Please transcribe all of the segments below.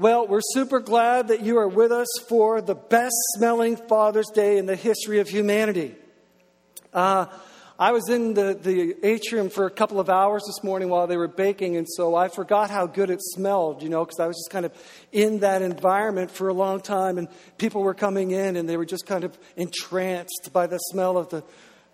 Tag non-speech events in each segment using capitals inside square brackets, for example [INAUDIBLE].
Well, we're super glad that you are with us for the best smelling Father's Day in the history of humanity. Uh, I was in the, the atrium for a couple of hours this morning while they were baking, and so I forgot how good it smelled, you know, because I was just kind of in that environment for a long time, and people were coming in and they were just kind of entranced by the smell of the,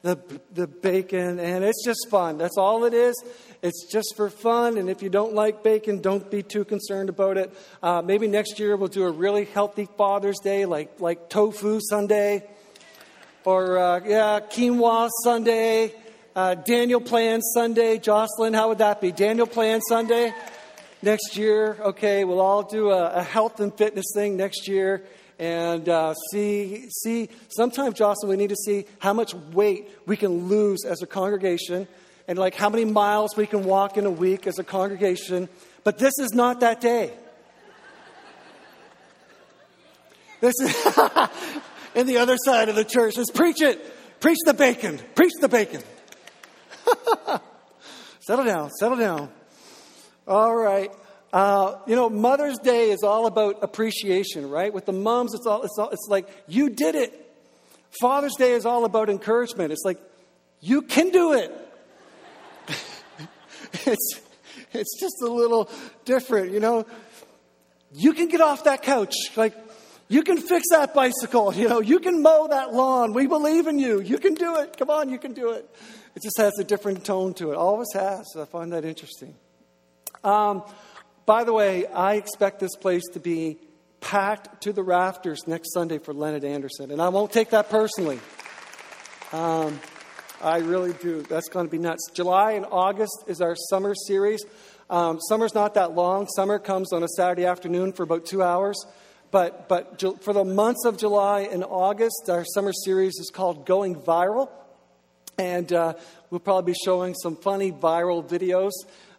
the, the bacon, and it's just fun. That's all it is. It's just for fun, and if you don't like bacon, don't be too concerned about it. Uh, maybe next year we'll do a really healthy Father's Day, like, like tofu Sunday, or uh, yeah, quinoa Sunday, uh, Daniel Plan Sunday. Jocelyn, how would that be? Daniel Plan Sunday next year. Okay, we'll all do a, a health and fitness thing next year and uh, see, see, sometimes, Jocelyn, we need to see how much weight we can lose as a congregation and like how many miles we can walk in a week as a congregation. But this is not that day. This is [LAUGHS] in the other side of the church. Just preach it. Preach the bacon. Preach the bacon. [LAUGHS] settle down. Settle down. All right. Uh, you know, Mother's Day is all about appreciation, right? With the moms, it's all, it's all, it's like you did it. Father's Day is all about encouragement. It's like you can do it. [LAUGHS] it's it's just a little different, you know. You can get off that couch, like you can fix that bicycle, you know. You can mow that lawn. We believe in you. You can do it. Come on, you can do it. It just has a different tone to it. Always has. I find that interesting. Um, by the way, I expect this place to be packed to the rafters next Sunday for Leonard Anderson, and I won't take that personally. Um, I really do. That's going to be nuts. July and August is our summer series. Um, summer's not that long. Summer comes on a Saturday afternoon for about two hours. But, but for the months of July and August, our summer series is called Going Viral. And uh, we'll probably be showing some funny viral videos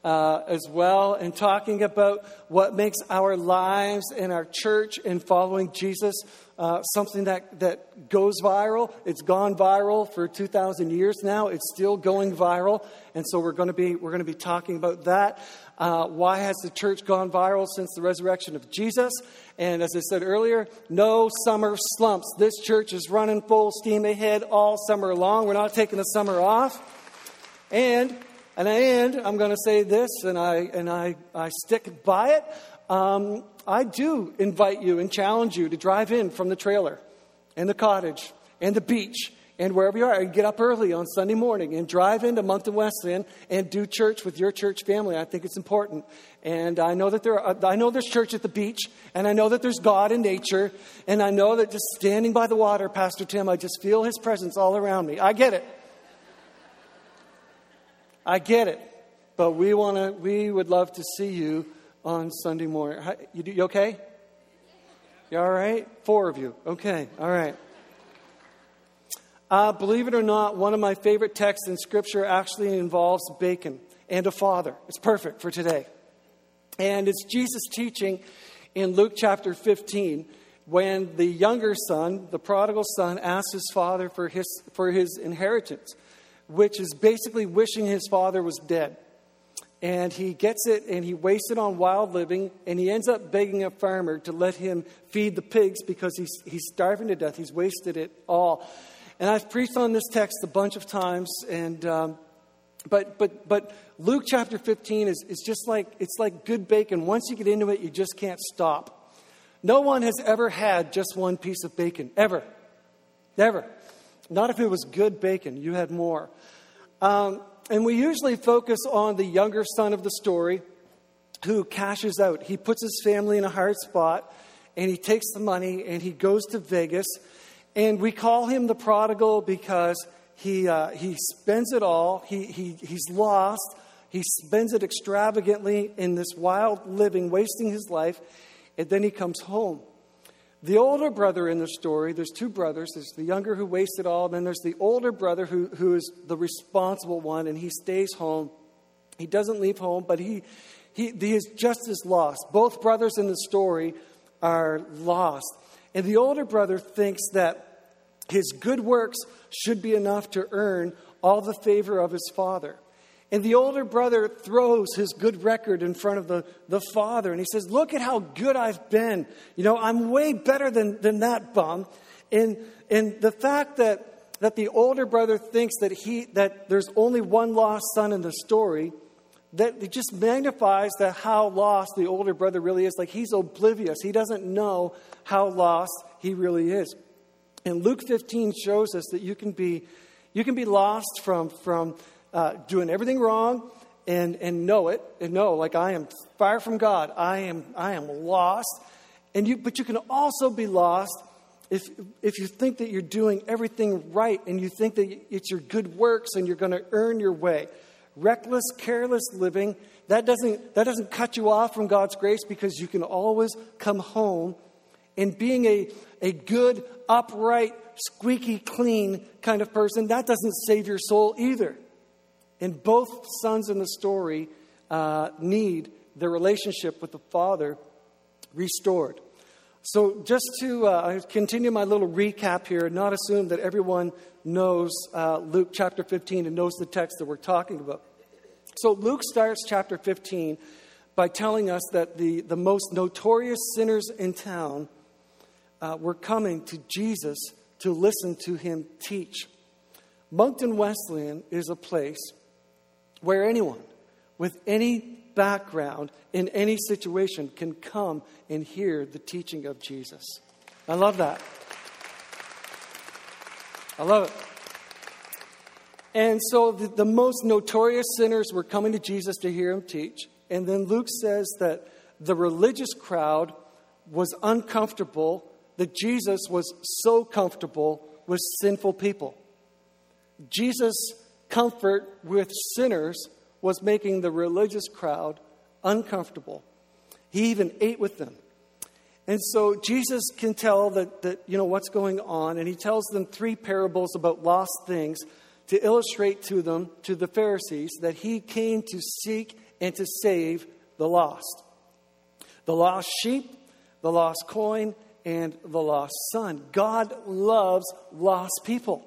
uh, as well and talking about what makes our lives and our church and following Jesus uh, something that, that goes viral. It's gone viral for 2,000 years now. It's still going viral. And so we're going to be, we're going to be talking about that. Uh, why has the church gone viral since the resurrection of Jesus? And as I said earlier, no summer slumps. This church is running full steam ahead all summer long. We're not taking the summer off. And and, I and I'm going to say this, and I, and I, I stick by it. Um, I do invite you and challenge you to drive in from the trailer and the cottage and the beach and wherever you are, and get up early on Sunday morning and drive into Moncton Wesleyan and do church with your church family. I think it's important. And I know that there are, I know there's church at the beach, and I know that there's God in nature, and I know that just standing by the water, Pastor Tim, I just feel His presence all around me. I get it. I get it. But we want to, we would love to see you on Sunday morning. You, you okay? You all right? Four of you. Okay. All right. Uh, believe it or not, one of my favorite texts in Scripture actually involves bacon and a father. It's perfect for today. And it's Jesus teaching in Luke chapter 15 when the younger son, the prodigal son, asks his father for his, for his inheritance which is basically wishing his father was dead. And he gets it and he wastes it on wild living, and he ends up begging a farmer to let him feed the pigs because he's, he's starving to death. He's wasted it all. And I've preached on this text a bunch of times, and um, but but but Luke chapter 15 is, is just like it's like good bacon. Once you get into it, you just can't stop. No one has ever had just one piece of bacon, ever. Never. Not if it was good bacon, you had more. Um, and we usually focus on the younger son of the story who cashes out. He puts his family in a hard spot and he takes the money and he goes to Vegas. And we call him the prodigal because he, uh, he spends it all, he, he, he's lost, he spends it extravagantly in this wild living, wasting his life, and then he comes home. The older brother in the story, there's two brothers. There's the younger who wasted all, and then there's the older brother who, who is the responsible one, and he stays home. He doesn't leave home, but he, he, he is just as lost. Both brothers in the story are lost. And the older brother thinks that his good works should be enough to earn all the favor of his father. And the older brother throws his good record in front of the, the father and he says, Look at how good I've been. You know, I'm way better than, than that bum. And, and the fact that, that the older brother thinks that, he, that there's only one lost son in the story, that it just magnifies the how lost the older brother really is. Like he's oblivious. He doesn't know how lost he really is. And Luke 15 shows us that you can be, you can be lost from, from uh, doing everything wrong and, and know it and know like I am far from God. I am, I am lost. And you, but you can also be lost if, if you think that you're doing everything right and you think that it's your good works and you're going to earn your way. Reckless, careless living, that doesn't, that doesn't cut you off from God's grace because you can always come home. And being a, a good, upright, squeaky clean kind of person, that doesn't save your soul either. And both sons in the story uh, need their relationship with the Father restored. So, just to uh, continue my little recap here, not assume that everyone knows uh, Luke chapter 15 and knows the text that we're talking about. So, Luke starts chapter 15 by telling us that the, the most notorious sinners in town uh, were coming to Jesus to listen to him teach. Moncton Wesleyan is a place where anyone with any background in any situation can come and hear the teaching of Jesus. I love that. I love it. And so the, the, most notorious sinners were coming to Jesus to hear him teach. And then Luke says that the religious crowd was uncomfortable, that Jesus was so comfortable with sinful people. Jesus' comfort with sinners was making the religious crowd uncomfortable. He even ate with them. And so Jesus can tell that, that you know what's going on, and he tells them three parables about lost things to illustrate to them, to the Pharisees, that he came to seek and to save the lost. The lost sheep, the lost coin, and the lost son. God loves lost people.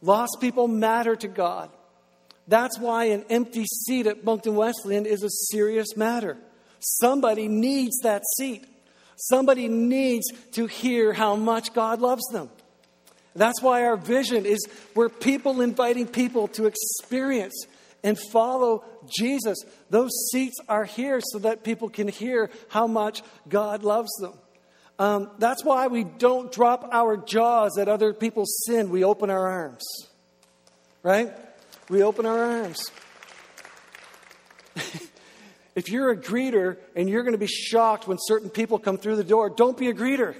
Lost people matter to God. That's why an empty seat at Moncton Wesleyan is a serious matter. Somebody needs that seat. Somebody needs to hear how much God loves them. That's why our vision is we're people inviting people to experience and follow Jesus. Those seats are here so that people can hear how much God loves them. Um, that's why we don't drop our jaws at other people's sin. We open our arms, right? We open our arms. [LAUGHS] if you're a greeter and you're going to be shocked when certain people come through the door, don't be a greeter.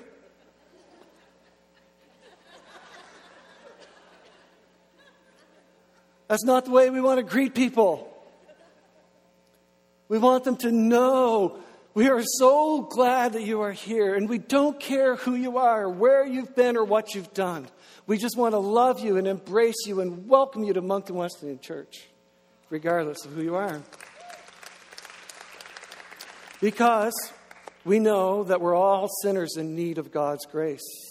That's not the way we want to greet people. We want them to know we are so glad that you are here, and we don't care who you are, where you've been, or what you've done. We just want to love you and embrace you and welcome you to Moncton Wesleyan Church, regardless of who you are. Because we know that we're all sinners in need of God's grace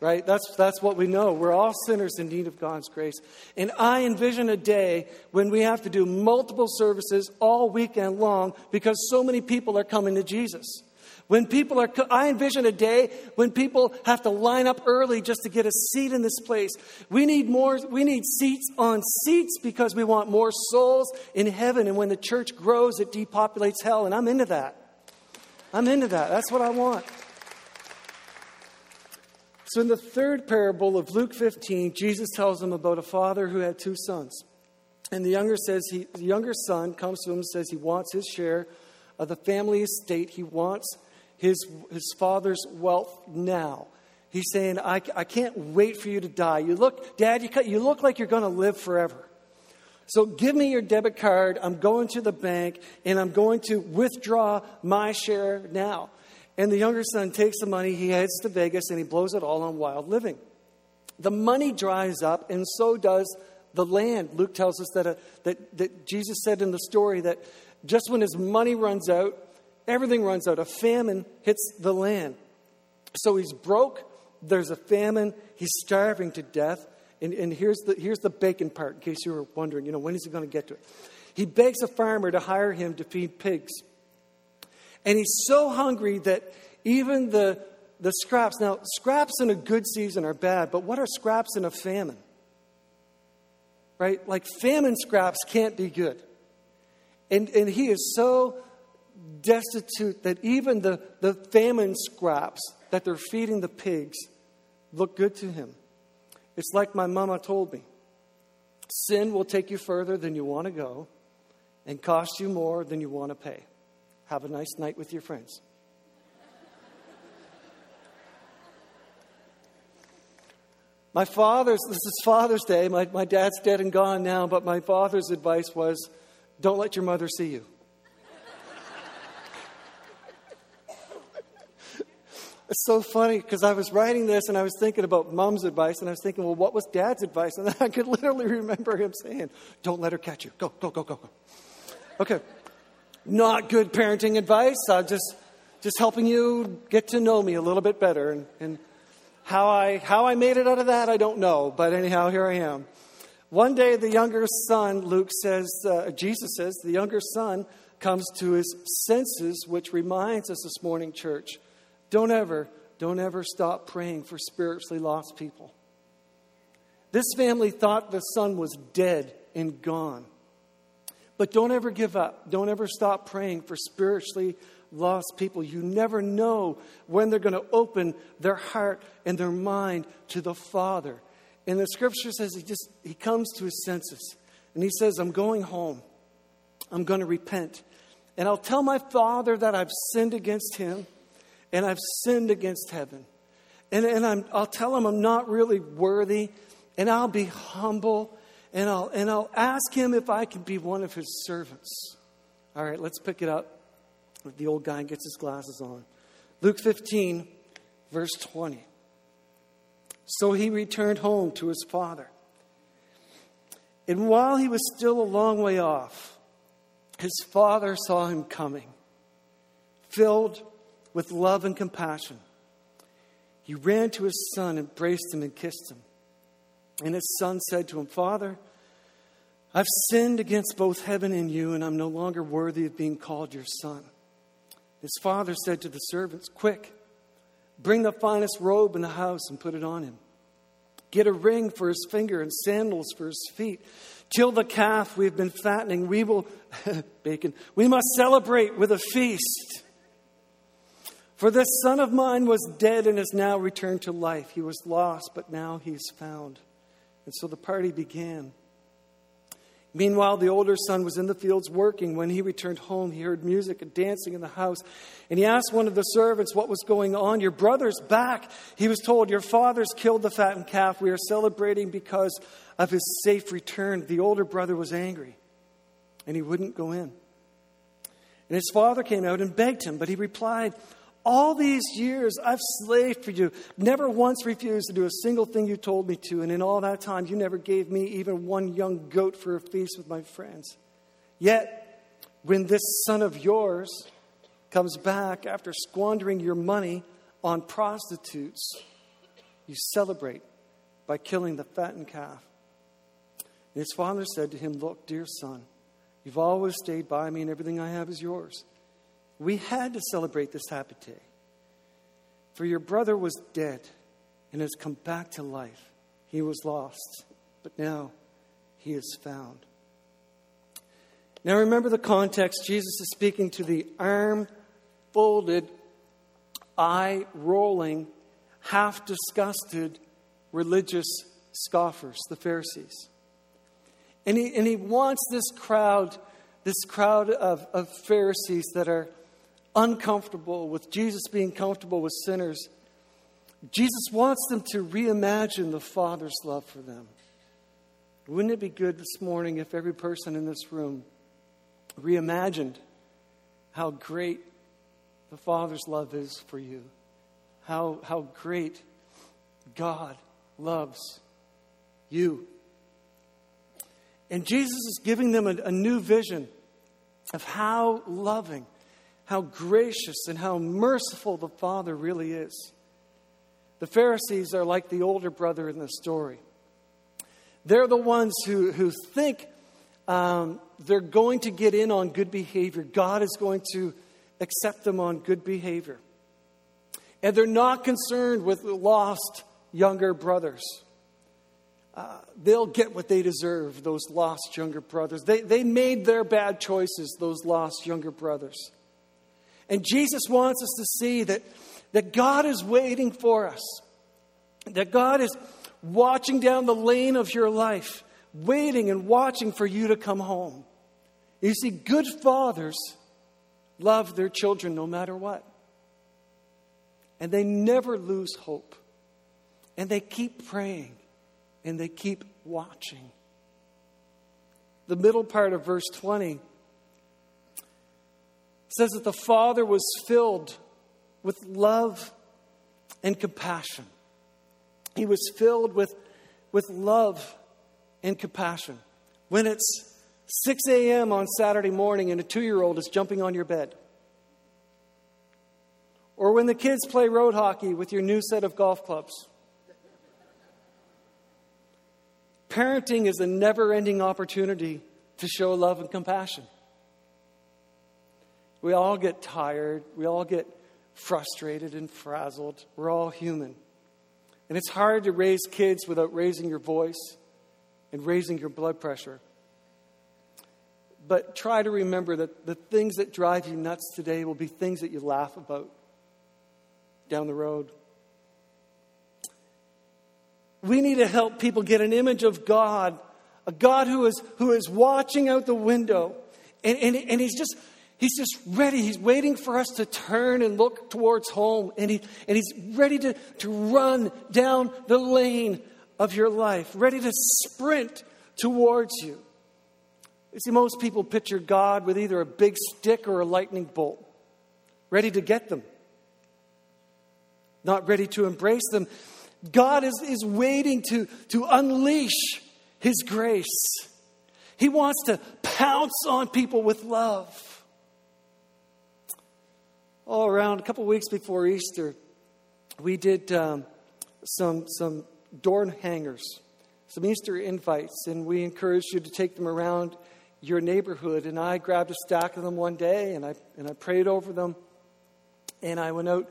right? That's, that's what we know. We're all sinners in need of God's grace. And I envision a day when we have to do multiple services all weekend long because so many people are coming to Jesus. When people are, I envision a day when people have to line up early just to get a seat in this place. We need more, we need seats on seats because we want more souls in heaven. And when the church grows, it depopulates hell. And I'm into that. I'm into that. That's what I want. So, in the third parable of Luke 15, Jesus tells them about a father who had two sons. And the younger says he, the younger son comes to him and says he wants his share of the family estate. He wants his, his father's wealth now. He's saying, I, I can't wait for you to die. You look, Dad, you, you look like you're going to live forever. So give me your debit card. I'm going to the bank and I'm going to withdraw my share now. And the younger son takes the money, he heads to Vegas, and he blows it all on wild living. The money dries up, and so does the land. Luke tells us that, a, uh, that, that Jesus said in the story that just when his money runs out, everything runs out. A famine hits the land. So he's broke, there's a famine, he's starving to death, And, and here's, the, here's the bacon part, in case you were wondering, you know, when is he going to get to it? He begs a farmer to hire him to feed pigs. And he's so hungry that even the, the scraps, now, scraps in a good season are bad, but what are scraps in a famine? Right? Like famine scraps can't be good. And, and he is so destitute that even the, the famine scraps that they're feeding the pigs look good to him. It's like my mama told me sin will take you further than you want to go and cost you more than you want to pay. Have a nice night with your friends. My father's, this is Father's Day. My, my dad's dead and gone now, but my father's advice was don't let your mother see you. It's so funny because I was writing this and I was thinking about mom's advice and I was thinking, well, what was dad's advice? And I could literally remember him saying, don't let her catch you. Go, go, go, go, go. Okay. Not good parenting advice. I'm just, just helping you get to know me a little bit better. And, and how, I, how I made it out of that, I don't know. But anyhow, here I am. One day, the younger son, Luke says, uh, Jesus says, the younger son comes to his senses, which reminds us this morning, church don't ever, don't ever stop praying for spiritually lost people. This family thought the son was dead and gone. But don't ever give up. Don't ever stop praying for spiritually lost people. You never know when they're going to open their heart and their mind to the Father. And the scripture says he just he comes to his senses and he says, I'm going home. I'm going to repent. And I'll tell my father that I've sinned against him and I've sinned against heaven. And, and i will tell him I'm not really worthy, and I'll be humble, and I'll, and I'll ask him if I can be one of his servants. All right, let's pick it up. The old guy gets his glasses on. Luke 15, verse 20. So he returned home to his father. And while he was still a long way off, his father saw him coming, filled with love and compassion. He ran to his son, embraced him, and kissed him. And his son said to him, Father, I've sinned against both heaven and you, and I'm no longer worthy of being called your son. His father said to the servants, Quick, bring the finest robe in the house and put it on him. Get a ring for his finger and sandals for his feet. Kill the calf we've been fattening. We will, [LAUGHS] bacon, we must celebrate with a feast. For this son of mine was dead and has now returned to life. He was lost, but now he's found. And so the party began. Meanwhile, the older son was in the fields working. When he returned home, he heard music and dancing in the house. And he asked one of the servants what was going on. Your brother's back. He was told, Your father's killed the fattened calf. We are celebrating because of his safe return. The older brother was angry, and he wouldn't go in. And his father came out and begged him, but he replied, all these years, I've slaved for you, never once refused to do a single thing you told me to, and in all that time, you never gave me even one young goat for a feast with my friends. Yet, when this son of yours comes back after squandering your money on prostitutes, you celebrate by killing the fattened calf. And his father said to him, Look, dear son, you've always stayed by me, and everything I have is yours. We had to celebrate this happy day. For your brother was dead and has come back to life. He was lost, but now he is found. Now remember the context. Jesus is speaking to the arm folded, eye rolling, half disgusted religious scoffers, the Pharisees. And he, and he wants this crowd, this crowd of, of Pharisees that are uncomfortable with Jesus being comfortable with sinners, Jesus wants them to reimagine the Father's love for them. Wouldn't it be good this morning if every person in this room reimagined how great the Father's love is for you? How, how great God loves you. And Jesus is giving them a, a new vision of how loving how gracious and how merciful the Father really is. The Pharisees are like the older brother in the story. They're the ones who, who think um, they're going to get in on good behavior. God is going to accept them on good behavior. And they're not concerned with lost younger brothers. Uh, they'll get what they deserve, those lost younger brothers. They, they made their bad choices, those lost younger brothers. And Jesus wants us to see that, that God is waiting for us, that God is watching down the lane of your life, waiting and watching for you to come home. You see, good fathers love their children no matter what. And they never lose hope. And they keep praying and they keep watching. The middle part of verse 20 says that the Father was filled with love and compassion. He was filled with, with love and compassion. When it's 6 a.m. on Saturday morning and a two year old is jumping on your bed, or when the kids play road hockey with your new set of golf clubs. Parenting is a never ending opportunity to show love and compassion. We all get tired, we all get frustrated and frazzled. We're all human. And it's hard to raise kids without raising your voice and raising your blood pressure. But try to remember that the things that drive you nuts today will be things that you laugh about down the road. We need to help people get an image of God, a God who is, who is watching out the window. And, and, and he's just he's just ready. He's waiting for us to turn and look towards home. And, he, and he's ready to, to run down the lane of your life, ready to sprint towards you. You see, most people picture God with either a big stick or a lightning bolt, ready to get them, not ready to embrace them. God is, is waiting to, to unleash His grace. He wants to pounce on people with love. All around a couple weeks before Easter, we did um, some, some door hangers, some Easter invites, and we encouraged you to take them around your neighborhood. And I grabbed a stack of them one day and I, and I prayed over them. And I went out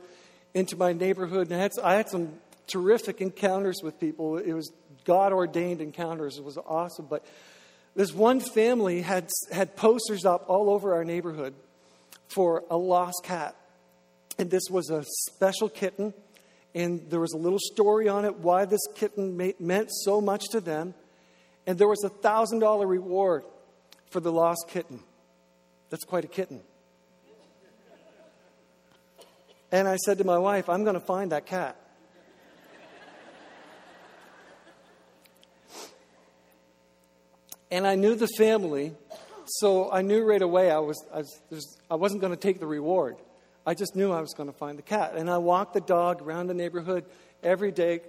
into my neighborhood and I had, I had some terrific encounters with people. It was God ordained encounters. It was awesome. But this one family had, had posters up all over our neighborhood for a lost cat. And this was a special kitten. And there was a little story on it why this kitten meant so much to them. And there was a $1,000 reward for the lost kitten. That's quite a kitten. And I said to my wife, I'm going to find that cat. And I knew the family, so I knew right away I, was, I, was, I wasn't going to take the reward. I just knew I was going to find the cat. And I walked the dog around the neighborhood every day,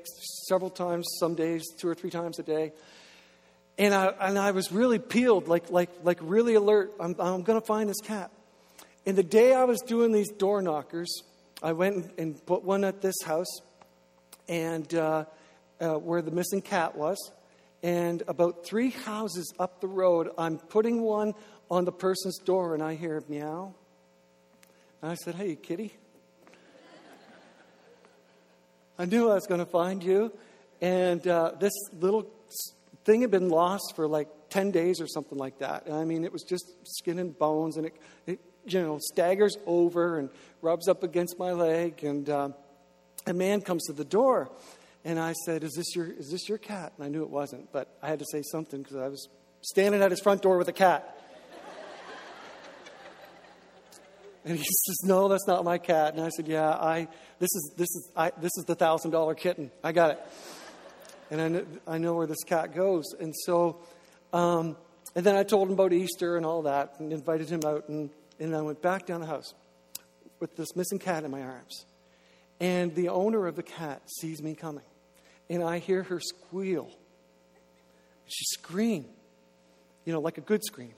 several times, some days, two or three times a day. And I, and I was really peeled, like, like, like really alert. I'm, I'm going to find this cat. And the day I was doing these door knockers, I went and put one at this house and uh, uh, where the missing cat was and about three houses up the road, I'm putting one on the person's door, and I hear meow. And I said, Hey, kitty. I knew I was going to find you. And uh, this little thing had been lost for like 10 days or something like that. And I mean, it was just skin and bones, and it, it you know, staggers over and rubs up against my leg. And uh, a man comes to the door. And I said, is this, your, is this your cat? And I knew it wasn't, but I had to say something because I was standing at his front door with a cat. And he says, No, that's not my cat. And I said, Yeah, I, this, is, this, is, I, this is the $1,000 kitten. I got it. And I know, I know where this cat goes. And so, um, and then I told him about Easter and all that and invited him out. And, and I went back down the house with this missing cat in my arms. And the owner of the cat sees me coming. And I hear her squeal. She scream, you know, like a good scream.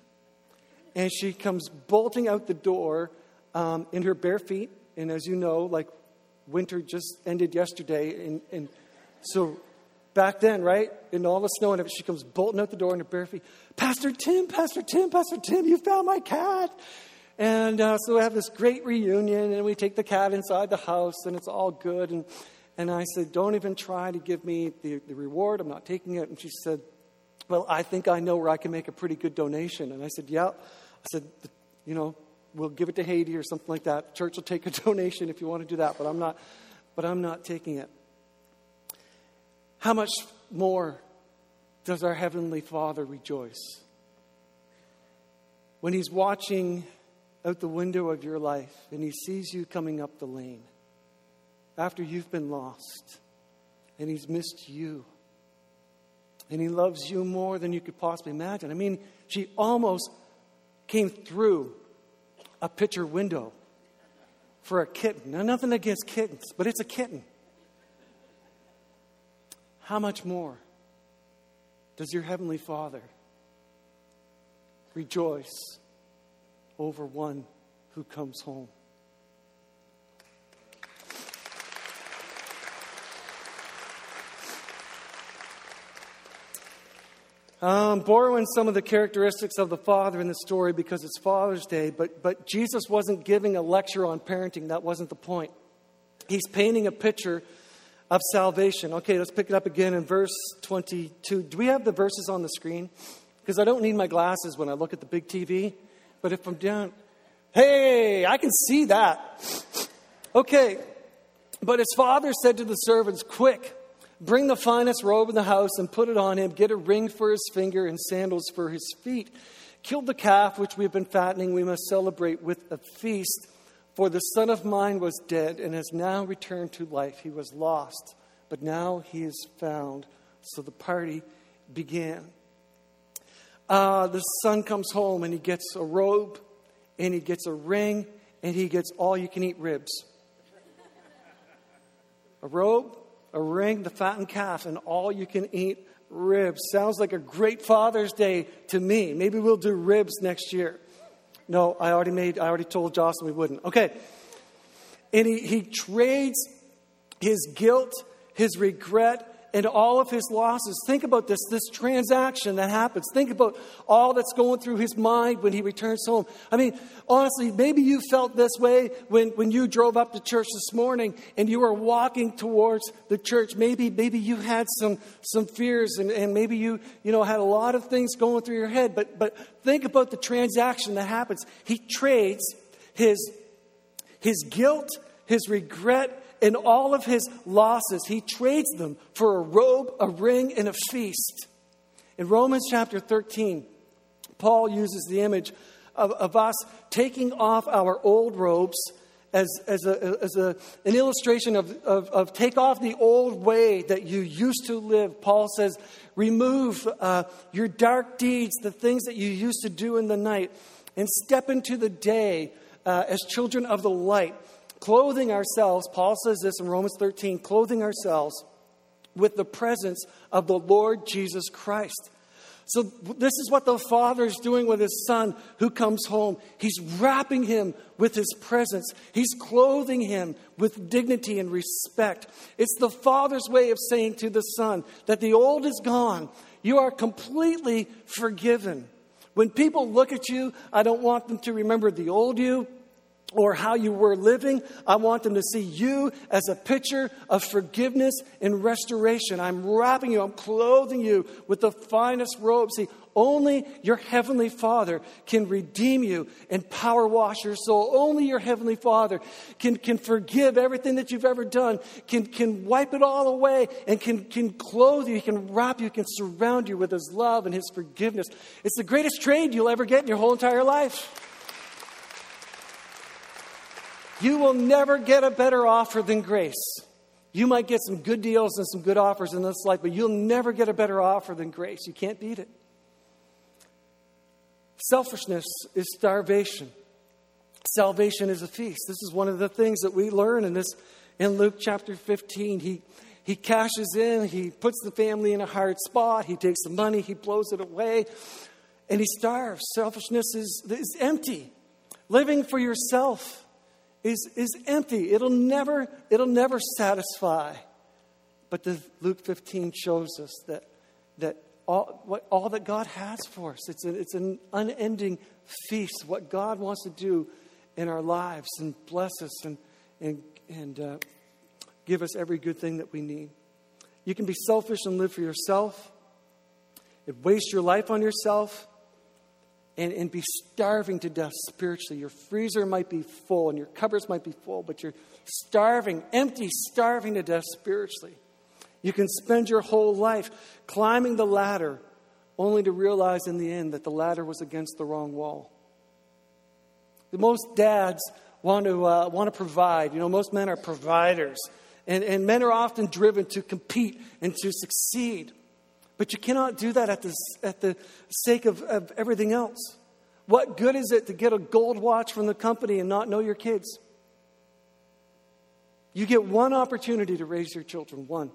And she comes bolting out the door um, in her bare feet. And as you know, like winter just ended yesterday. And, and so back then, right? In all the snow and she comes bolting out the door in her bare feet. Pastor Tim, Pastor Tim, Pastor Tim, you found my cat. And uh, so we have this great reunion, and we take the cat inside the house, and it's all good. And, and I said, Don't even try to give me the, the reward. I'm not taking it. And she said, Well, I think I know where I can make a pretty good donation. And I said, Yeah. I said, You know, we'll give it to Haiti or something like that. Church will take a [LAUGHS] donation if you want to do that, but I'm not, but I'm not taking it. How much more does our Heavenly Father rejoice when He's watching out the window of your life and He sees you coming up the lane after you've been lost and He's missed you? And He loves you more than you could possibly imagine. I mean, she almost came through a picture window for a kitten. Now, nothing against kittens, but it's a kitten. How much more does your Heavenly Father rejoice over one who comes home? I'm borrowing some of the characteristics of the father in the story because it's Father's Day, but, but Jesus wasn't giving a lecture on parenting. That wasn't the point. He's painting a picture of salvation. Okay, let's pick it up again in verse 22. Do we have the verses on the screen? Because I don't need my glasses when I look at the big TV. But if I'm down, hey, I can see that. Okay, but his father said to the servants, Quick, bring the finest robe in the house and put it on him. Get a ring for his finger and sandals for his feet. Kill the calf which we have been fattening. We must celebrate with a feast. For the son of mine was dead and has now returned to life. He was lost, but now he is found. So the party began. Uh, the son comes home and he gets a robe and he gets a ring and he gets all you can eat ribs. A robe, a ring, the fattened calf, and all you can eat ribs. Sounds like a great Father's Day to me. Maybe we'll do ribs next year. No, I already made, I already told Jocelyn we wouldn't. Okay. And he, he trades his guilt, his regret, and all of his losses. Think about this, this transaction that happens. Think about all that's going through his mind when he returns home. I mean, honestly, maybe you felt this way when, when you drove up to church this morning and you were walking towards the church. Maybe, maybe you had some, some fears and, and maybe you, you know, had a lot of things going through your head. But, but think about the transaction that happens. He trades his, his guilt, his regret, and all of his losses, he trades them for a robe, a ring, and a feast. In Romans chapter 13, Paul uses the image of, of us taking off our old robes as, as, a, as a, an illustration of, of, of, take off the old way that you used to live. Paul says, remove uh, your dark deeds, the things that you used to do in the night, and step into the day uh, as children of the light clothing ourselves, Paul says this in Romans 13, clothing ourselves with the presence of the Lord Jesus Christ. So, this is what the Father is doing with His Son who comes home. He's wrapping Him with His presence, He's clothing Him with dignity and respect. It's the Father's way of saying to the Son that the old is gone, you are completely forgiven. When people look at you, I don't want them to remember the old you or how you were living. I want them to see you as a picture of forgiveness and restoration. I'm wrapping you, I'm clothing you with the finest robe. See, only your Heavenly Father can redeem you and power wash your soul. Only your Heavenly Father can, can forgive everything that you've ever done, can, can wipe it all away, and can, can clothe you, can wrap you, can surround you with His love and His forgiveness. It's the greatest trade you'll ever get in your whole entire life. You will never get a better offer than grace. You might get some good deals and some good offers in this life, but you'll never get a better offer than grace. You can't beat it. Selfishness is starvation. Salvation is a feast. This is one of the things that we learn in this in Luke chapter 15. He he cashes in, he puts the family in a hard spot, he takes the money, he blows it away, and he starves. Selfishness is, is empty. Living for yourself is, is empty. It'll never, it'll never satisfy. But the, Luke 15 shows us that, that all, what, all that God has for us, it's, a, it's an unending feast, what God wants to do in our lives and bless us and, and, and uh, give us every good thing that we need. You can be selfish and live for yourself, and waste your life on yourself, and, and be starving to death spiritually. Your freezer might be full and your cupboards might be full, but you're starving, empty, starving to death spiritually. You can spend your whole life climbing the ladder only to realize in the end that the ladder was against the wrong wall. Most dads want to, uh, want to provide. You know, most men are providers. And, and men are often driven to compete and to succeed. But you cannot do that at the, at the sake of, of everything else. What good is it to get a gold watch from the company and not know your kids? You get one opportunity to raise your children, one.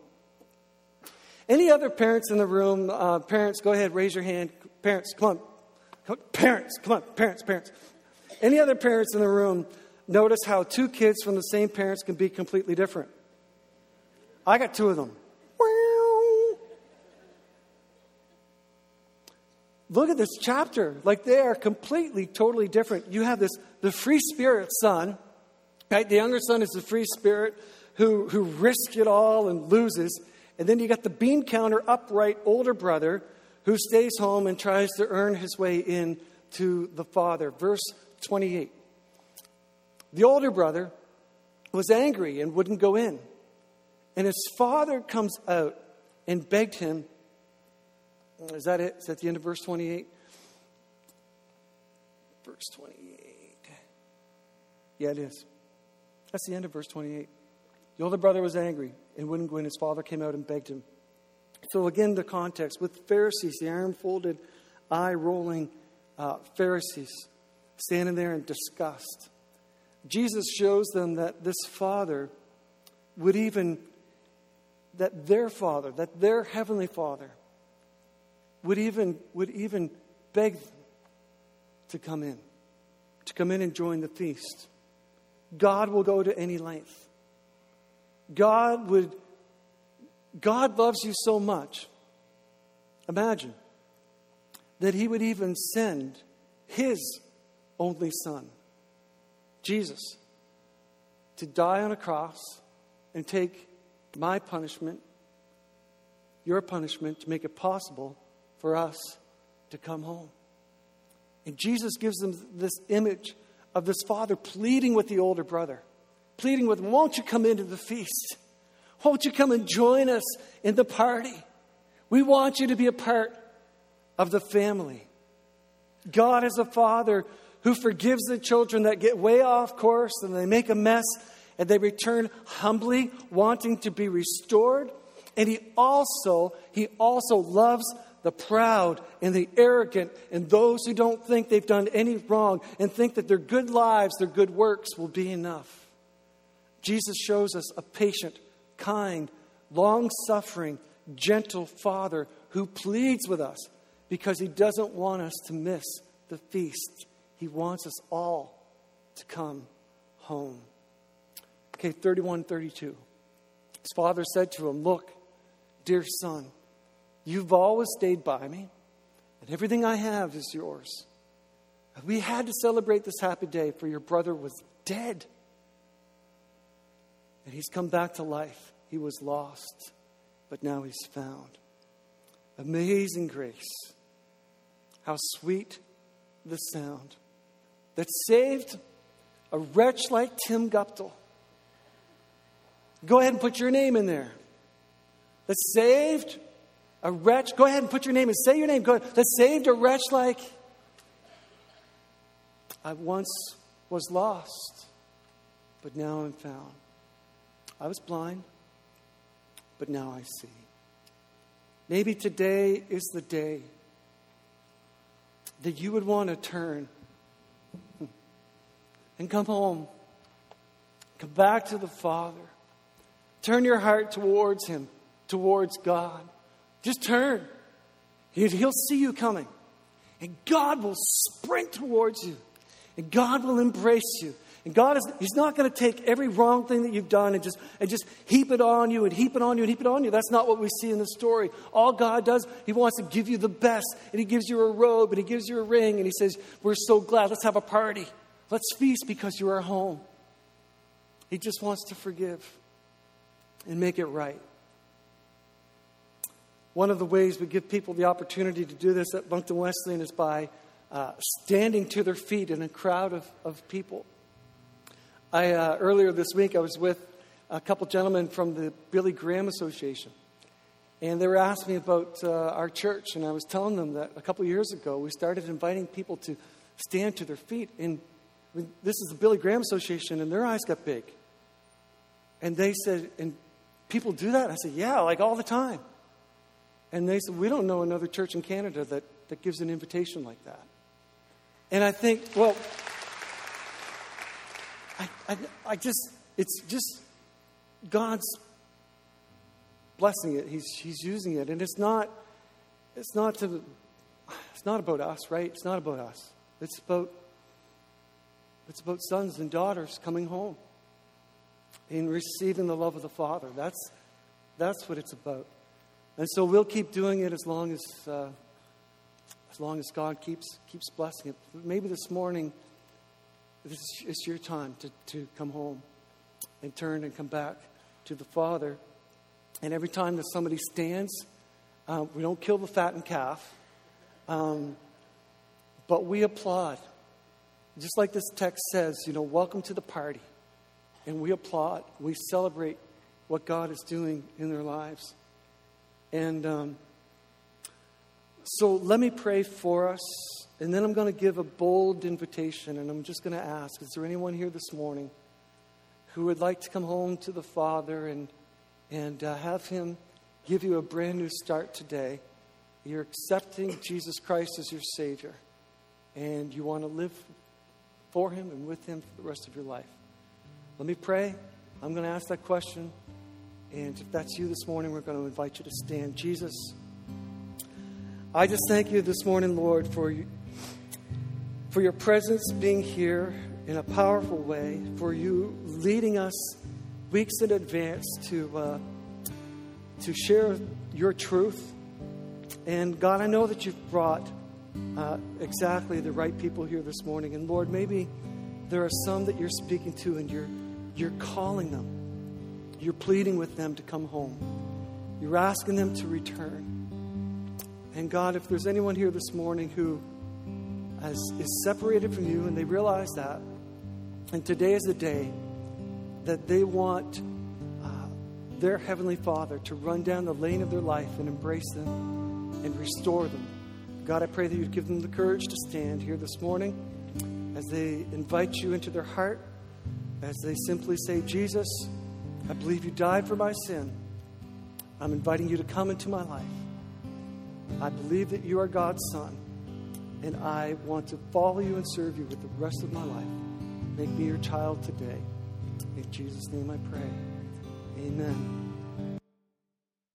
Any other parents in the room? Uh, parents, go ahead, raise your hand. Parents, come on. Parents, come on. Parents, parents. Any other parents in the room notice how two kids from the same parents can be completely different? I got two of them. Look at this chapter. Like they are completely, totally different. You have this, the free spirit son, right? The younger son is the free spirit who, who risks it all and loses. And then you got the bean counter, upright older brother who stays home and tries to earn his way in to the father. Verse 28. The older brother was angry and wouldn't go in. And his father comes out and begged him is that it? Is that the end of verse 28? Verse 28. Yeah, it is. That's the end of verse 28. The older brother was angry and wouldn't go in. His father came out and begged him. So, again, the context with Pharisees, the iron folded, eye rolling uh, Pharisees standing there in disgust. Jesus shows them that this father would even, that their father, that their heavenly father, would even, would even beg them to come in, to come in and join the feast. God will go to any length. God would, God loves you so much. Imagine that He would even send His only Son, Jesus, to die on a cross and take my punishment, your punishment, to make it possible for us to come home. And Jesus gives them this image of this father pleading with the older brother, pleading with him, Won't you come into the feast? Won't you come and join us in the party? We want you to be a part of the family. God is a father who forgives the children that get way off course and they make a mess and they return humbly, wanting to be restored. And he also, he also loves the proud and the arrogant and those who don't think they've done any wrong and think that their good lives, their good works will be enough. Jesus shows us a patient, kind, long suffering, gentle Father who pleads with us because he doesn't want us to miss the feast. He wants us all to come home. Okay, 31 32. His father said to him, Look, dear son, You've always stayed by me, and everything I have is yours. We had to celebrate this happy day, for your brother was dead. And he's come back to life. He was lost, but now he's found. Amazing grace. How sweet the sound that saved a wretch like Tim Guptill. Go ahead and put your name in there. That saved a wretch, go ahead and put your name and say your name. Go ahead. That saved a wretch like I once was lost, but now I'm found. I was blind, but now I see. Maybe today is the day that you would want to turn and come home. Come back to the Father. Turn your heart towards Him, towards God. Just turn. He'll see you coming. And God will sprint towards you. And God will embrace you. And God is He's not going to take every wrong thing that you've done and just and just heap it on you and heap it on you and heap it on you. That's not what we see in the story. All God does, He wants to give you the best, and He gives you a robe and He gives you a ring, and He says, We're so glad, let's have a party. Let's feast because you are home. He just wants to forgive and make it right. One of the ways we give people the opportunity to do this at Moncton Wesleyan is by uh, standing to their feet in a crowd of, of people. I, uh, earlier this week, I was with a couple gentlemen from the Billy Graham Association. And they were asking me about uh, our church, and I was telling them that a couple years ago we started inviting people to stand to their feet. And this is the Billy Graham Association, and their eyes got big. And they said, and people do that? I said, yeah, like all the time. And they said, we don't know another church in Canada that, that gives an invitation like that. And I think, well, I, I, I just, it's just God's blessing it. He's, he's using it. And it's not, it's not to, it's not about us, right? It's not about us. It's about, it's about sons and daughters coming home and receiving the love of the Father. That's, that's what it's about. And so we'll keep doing it as long as, uh, as long as God keeps, keeps blessing it. Maybe this morning, this is your time to, to come home and turn and come back to the Father. And every time that somebody stands, uh, we don't kill the fattened calf, um, but we applaud. Just like this text says, you know, welcome to the party. And we applaud, we celebrate what God is doing in their lives. And um, so let me pray for us, and then I'm going to give a bold invitation, and I'm just going to ask Is there anyone here this morning who would like to come home to the Father and, and uh, have Him give you a brand new start today? You're accepting Jesus Christ as your Savior, and you want to live for Him and with Him for the rest of your life. Let me pray. I'm going to ask that question. And if that's you this morning, we're going to invite you to stand. Jesus, I just thank you this morning, Lord, for, you, for your presence being here in a powerful way, for you leading us weeks in advance to, uh, to share your truth. And God, I know that you've brought uh, exactly the right people here this morning. And Lord, maybe there are some that you're speaking to and you're, you're calling them. You're pleading with them to come home. You're asking them to return. And God, if there's anyone here this morning who has, is separated from you and they realize that, and today is the day that they want uh, their Heavenly Father to run down the lane of their life and embrace them and restore them. God, I pray that you'd give them the courage to stand here this morning as they invite you into their heart, as they simply say, Jesus, I believe you died for my sin. I'm inviting you to come into my life. I believe that you are God's Son, and I want to follow you and serve you with the rest of my life. Make me your child today. In Jesus' name I pray. Amen.